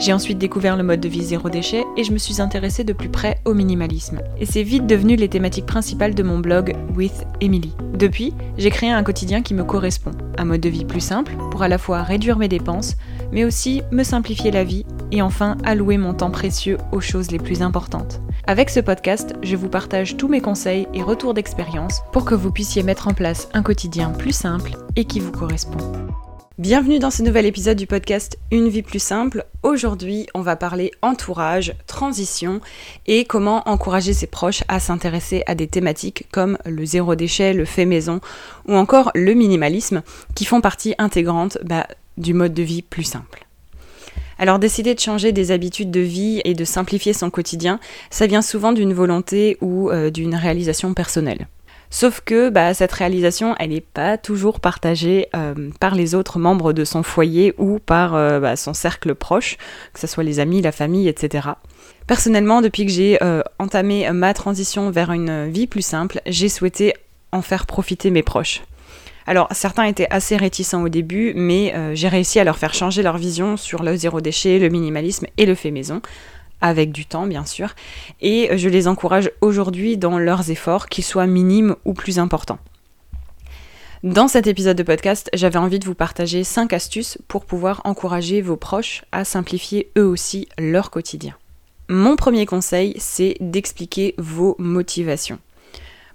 J'ai ensuite découvert le mode de vie zéro déchet et je me suis intéressée de plus près au minimalisme. Et c'est vite devenu les thématiques principales de mon blog With Emily. Depuis, j'ai créé un quotidien qui me correspond. Un mode de vie plus simple pour à la fois réduire mes dépenses, mais aussi me simplifier la vie et enfin allouer mon temps précieux aux choses les plus importantes. Avec ce podcast, je vous partage tous mes conseils et retours d'expérience pour que vous puissiez mettre en place un quotidien plus simple et qui vous correspond. Bienvenue dans ce nouvel épisode du podcast Une vie plus simple. Aujourd'hui, on va parler entourage, transition et comment encourager ses proches à s'intéresser à des thématiques comme le zéro déchet, le fait maison ou encore le minimalisme qui font partie intégrante bah, du mode de vie plus simple. Alors décider de changer des habitudes de vie et de simplifier son quotidien, ça vient souvent d'une volonté ou euh, d'une réalisation personnelle. Sauf que bah, cette réalisation, elle n'est pas toujours partagée euh, par les autres membres de son foyer ou par euh, bah, son cercle proche, que ce soit les amis, la famille, etc. Personnellement, depuis que j'ai euh, entamé ma transition vers une vie plus simple, j'ai souhaité en faire profiter mes proches. Alors certains étaient assez réticents au début, mais j'ai réussi à leur faire changer leur vision sur le zéro déchet, le minimalisme et le fait maison, avec du temps bien sûr, et je les encourage aujourd'hui dans leurs efforts, qu'ils soient minimes ou plus importants. Dans cet épisode de podcast, j'avais envie de vous partager 5 astuces pour pouvoir encourager vos proches à simplifier eux aussi leur quotidien. Mon premier conseil, c'est d'expliquer vos motivations.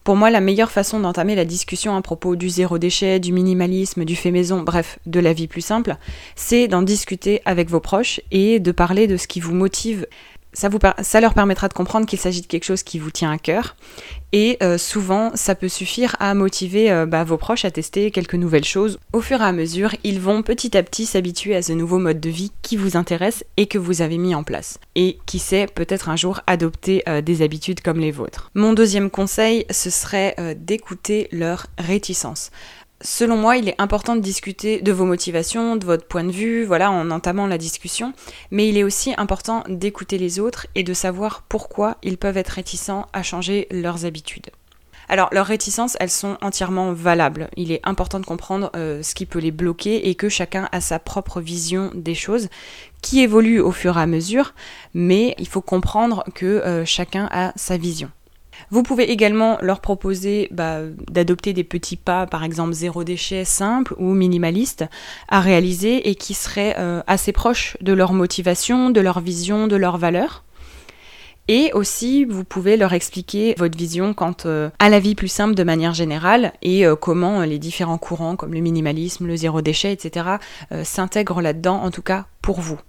Pour moi, la meilleure façon d'entamer la discussion à propos du zéro déchet, du minimalisme, du fait maison, bref, de la vie plus simple, c'est d'en discuter avec vos proches et de parler de ce qui vous motive ça, leur permettra de comprendre qu'il s'agit de quelque chose qui vous tient à cœur. Et euh, souvent, ça peut suffire à motiver euh, bah, vos proches à tester quelques nouvelles choses. Au fur et à mesure, ils vont petit à petit s'habituer à ce nouveau mode de vie qui vous intéresse et que vous avez mis en place. Et qui sait, peut-être un jour adopter euh, des habitudes comme les vôtres. Mon deuxième conseil, ce serait d'écouter leur réticence. Selon moi, il est important de discuter de vos motivations, de votre point de vue, voilà, en entamant la discussion, mais il est aussi important d'écouter les autres et de savoir pourquoi ils peuvent être réticents à changer leurs habitudes. Alors, leurs réticences, elles sont entièrement valables. Il est important de comprendre euh, ce qui peut les bloquer et que chacun a sa propre vision des choses qui évolue au fur et à mesure, mais il faut comprendre que euh, chacun a sa vision. Vous pouvez également leur proposer bah, d'adopter des petits pas, par exemple zéro déchet simple ou minimaliste, à réaliser et qui seraient euh, assez proches de leur motivation, de leur vision, de leurs valeurs. Et aussi, vous pouvez leur expliquer votre vision quant euh, à la vie plus simple de manière générale et euh, comment les différents courants comme le minimalisme, le zéro déchet, etc. s'intègrent là-dedans, en tout cas pour vous.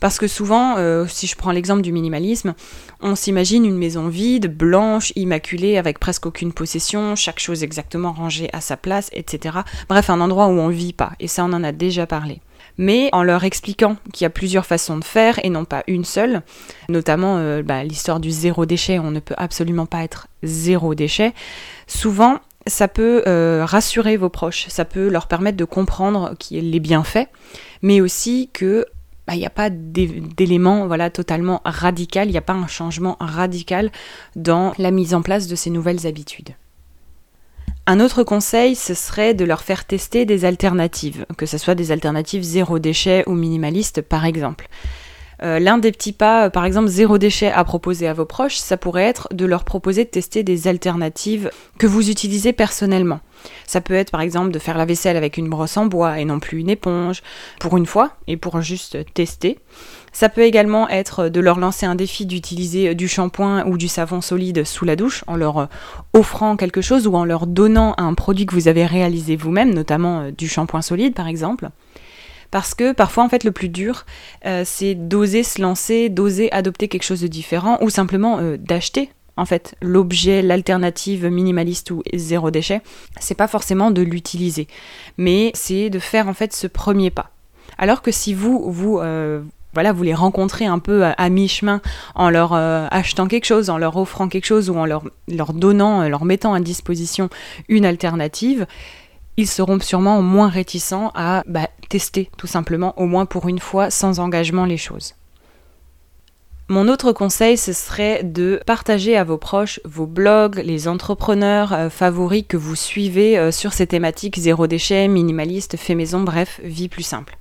Parce que souvent, euh, si je prends l'exemple du minimalisme, on s'imagine une maison vide, blanche, immaculée, avec presque aucune possession, chaque chose exactement rangée à sa place, etc. Bref, un endroit où on vit pas. Et ça, on en a déjà parlé. Mais en leur expliquant qu'il y a plusieurs façons de faire et non pas une seule, notamment euh, bah, l'histoire du zéro déchet, on ne peut absolument pas être zéro déchet, souvent ça peut euh, rassurer vos proches, ça peut leur permettre de comprendre les bienfaits, mais aussi que bah, il n'y a pas d'élément voilà, totalement radical, il n'y a pas un changement radical dans la mise en place de ces nouvelles habitudes. Un autre conseil, ce serait de leur faire tester des alternatives, que ce soit des alternatives zéro déchet ou minimalistes par exemple. Euh, l'un des petits pas, euh, par exemple zéro déchet à proposer à vos proches, ça pourrait être de leur proposer de tester des alternatives que vous utilisez personnellement. Ça peut être par exemple de faire la vaisselle avec une brosse en bois et non plus une éponge, pour une fois et pour juste tester. Ça peut également être de leur lancer un défi d'utiliser du shampoing ou du savon solide sous la douche en leur offrant quelque chose ou en leur donnant un produit que vous avez réalisé vous-même, notamment euh, du shampoing solide par exemple parce que parfois en fait le plus dur euh, c'est d'oser se lancer, d'oser adopter quelque chose de différent ou simplement euh, d'acheter en fait l'objet, l'alternative minimaliste ou zéro déchet, c'est pas forcément de l'utiliser, mais c'est de faire en fait ce premier pas. Alors que si vous vous euh, voilà, vous les rencontrez un peu à, mi-chemin en leur achetant quelque chose, en leur offrant quelque chose ou en leur, leur donnant, leur mettant à disposition une alternative, ils seront sûrement moins réticents à bah, tester tout simplement, au moins pour une fois, sans engagement les choses. Mon autre conseil, ce serait de partager à vos proches vos blogs, les entrepreneurs euh, favoris que vous suivez euh, sur ces thématiques zéro déchet, minimaliste, fait maison, bref, vie plus simple.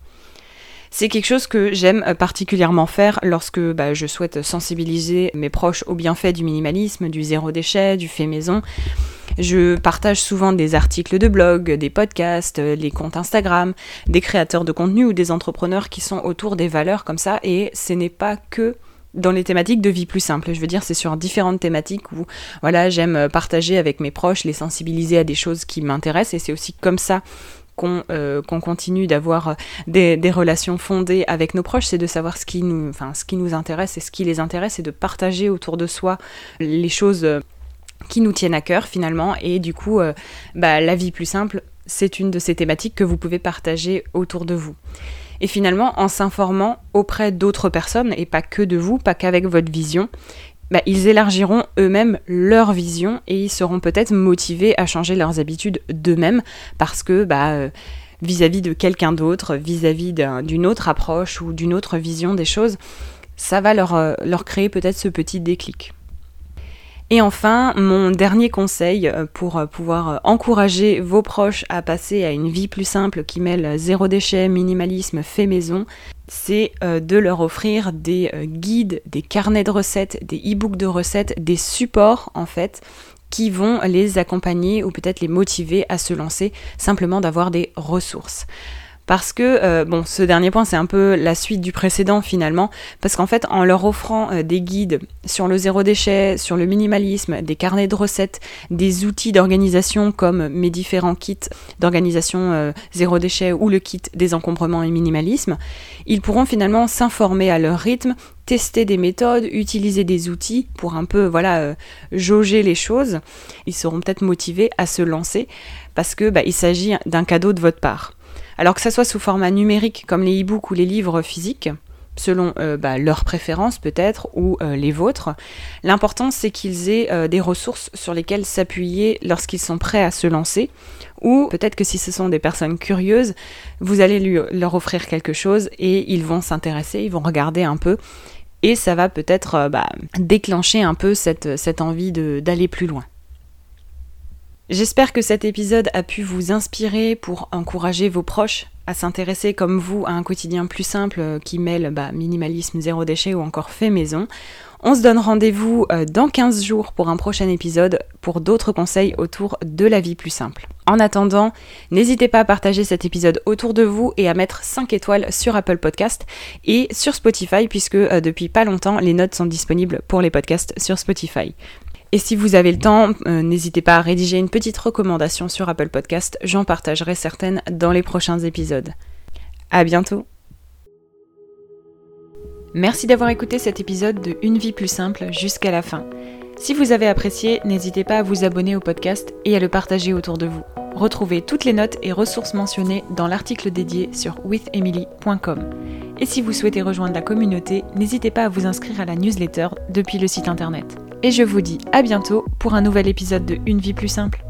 C'est quelque chose que j'aime euh, particulièrement faire lorsque bah, je souhaite sensibiliser mes proches aux bienfaits du minimalisme, du zéro déchet, du fait maison. Je partage souvent des articles de blog, des podcasts, les comptes Instagram, des créateurs de contenu ou des entrepreneurs qui sont autour des valeurs comme ça. Et ce n'est pas que dans les thématiques de vie plus simple. Je veux dire, c'est sur différentes thématiques où voilà, j'aime partager avec mes proches, les sensibiliser à des choses qui m'intéressent et c'est aussi comme ça qu'on euh, continue d'avoir des, relations fondées avec nos proches, c'est de savoir ce qui nous intéresse et ce qui les intéresse et de partager autour de soi les choses qui nous tiennent à cœur finalement et du coup euh, bah, la vie plus simple c'est une de ces thématiques que vous pouvez partager autour de vous. Et finalement, en s'informant auprès d'autres personnes, et pas que de vous, pas qu'avec votre vision, bah, ils élargiront eux-mêmes leur vision et ils seront peut-être motivés à changer leurs habitudes d'eux-mêmes parce que bah, euh, vis-à-vis de quelqu'un d'autre, vis-à-vis d'une autre approche ou d'une autre vision des choses, ça va leur, euh, leur créer peut-être ce petit déclic. Et enfin, mon dernier conseil euh, pour euh, pouvoir euh, encourager vos proches à passer à une vie plus simple qui mêle zéro déchet, minimalisme, fait maison, c'est de leur offrir des guides, des carnets de recettes, des e-books de recettes, des supports en fait qui vont les accompagner ou peut-être les motiver à se lancer, simplement d'avoir des ressources parce que, euh, bon, ce dernier point, c'est un peu la suite du précédent finalement, parce qu'en fait, en leur offrant euh, des guides sur le zéro déchet, sur le minimalisme, des carnets de recettes, des outils d'organisation comme mes différents kits d'organisation euh, zéro déchet ou le kit des encombrements et minimalisme, ils pourront finalement s'informer à leur rythme, tester des méthodes, utiliser des outils pour un peu voilà jauger les choses. Ils seront peut-être motivés à se lancer parce que bah, il s'agit d'un cadeau de votre part. Alors que ça soit sous format numérique comme les e-books ou les livres physiques, selon euh, bah, leurs préférences peut-être ou euh, les vôtres. L'important c'est qu'ils aient euh, des ressources sur lesquelles s'appuyer lorsqu'ils sont prêts à se lancer ou peut-être que si ce sont des personnes curieuses, vous allez leur offrir quelque chose et ils vont s'intéresser, ils vont regarder un peu et ça va peut-être bah, déclencher un peu cette, cette envie d'aller plus loin. J'espère que cet épisode a pu vous inspirer pour encourager vos proches à s'intéresser comme vous à un quotidien plus simple euh, qui mêle bah, minimalisme, zéro déchet ou encore fait maison. On se donne rendez-vous euh, dans 15 jours pour un prochain épisode pour d'autres conseils autour de la vie plus simple. En attendant, n'hésitez pas à partager cet épisode autour de vous et à mettre 5 étoiles sur Apple Podcast et sur Spotify puisque euh, depuis pas longtemps les notes sont disponibles pour les podcasts sur Spotify. Et si vous avez le temps, euh, n'hésitez pas à rédiger une petite recommandation sur Apple Podcast, j'en partagerai certaines dans les prochains épisodes. À bientôt Merci d'avoir écouté cet épisode de Une vie plus simple jusqu'à la fin. Si vous avez apprécié, n'hésitez pas à vous abonner au podcast et à le partager autour de vous. Retrouvez toutes les notes et ressources mentionnées dans l'article dédié sur withemily.com. Et si vous souhaitez rejoindre la communauté, n'hésitez pas à vous inscrire à la newsletter depuis le site internet. Et je vous dis à bientôt pour un nouvel épisode de Une vie plus simple.